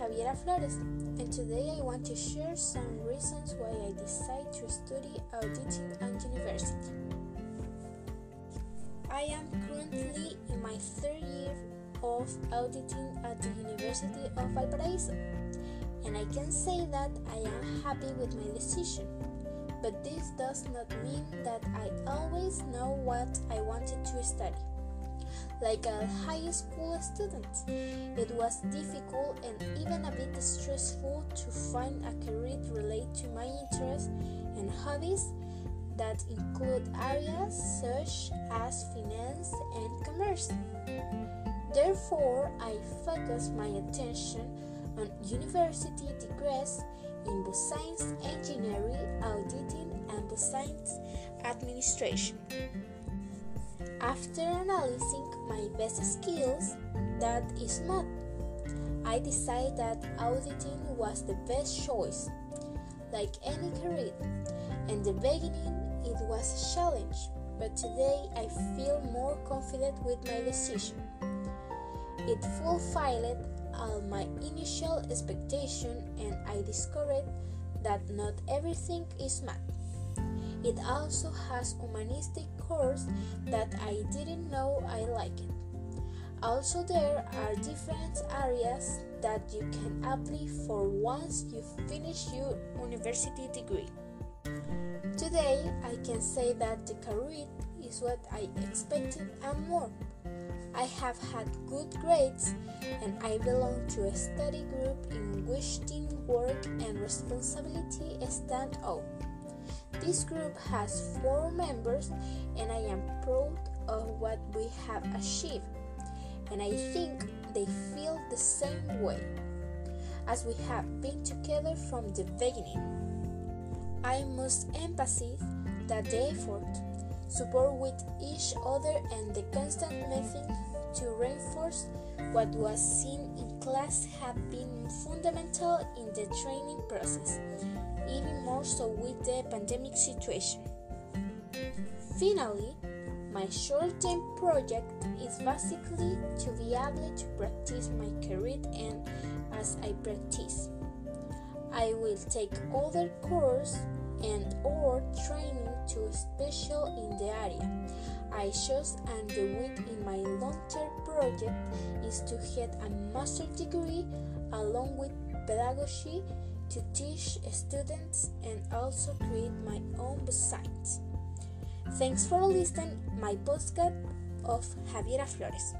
Javiera Flores, and today I want to share some reasons why I decided to study auditing at university. I am currently in my third year of auditing at the University of Valparaiso, and I can say that I am happy with my decision. But this does not mean that I always know what I wanted to study. Like a high school student, it was difficult and even a bit stressful to find a career related to my interests and hobbies that include areas such as finance and commerce. Therefore, I focused my attention on university degrees in both science engineering, auditing, and both science administration. After analyzing my best skills, that is not. I decided that auditing was the best choice. Like any career, in the beginning it was a challenge, but today I feel more confident with my decision. It fulfilled all my initial expectation and I discovered that not everything is math. It also has humanistic course that I didn't know I liked. Also there are different areas that you can apply for once you finish your university degree. Today I can say that the career is what I expected and more. I have had good grades and I belong to a study group in which teamwork and responsibility stand out. This group has four members and I am proud of what we have achieved and I think they feel the same way as we have been together from the beginning. I must emphasize that the effort support with each other and the constant method to reinforce what was seen in class have been fundamental in the training process, even more so with the pandemic situation. Finally, my short-term project is basically to be able to practice my career and as I practice. I will take other course and or training to special in the area. I chose and the with in my long-term project is to get a master degree along with pedagogy to teach students and also create my own website. Thanks for listening my podcast of Javiera Flores.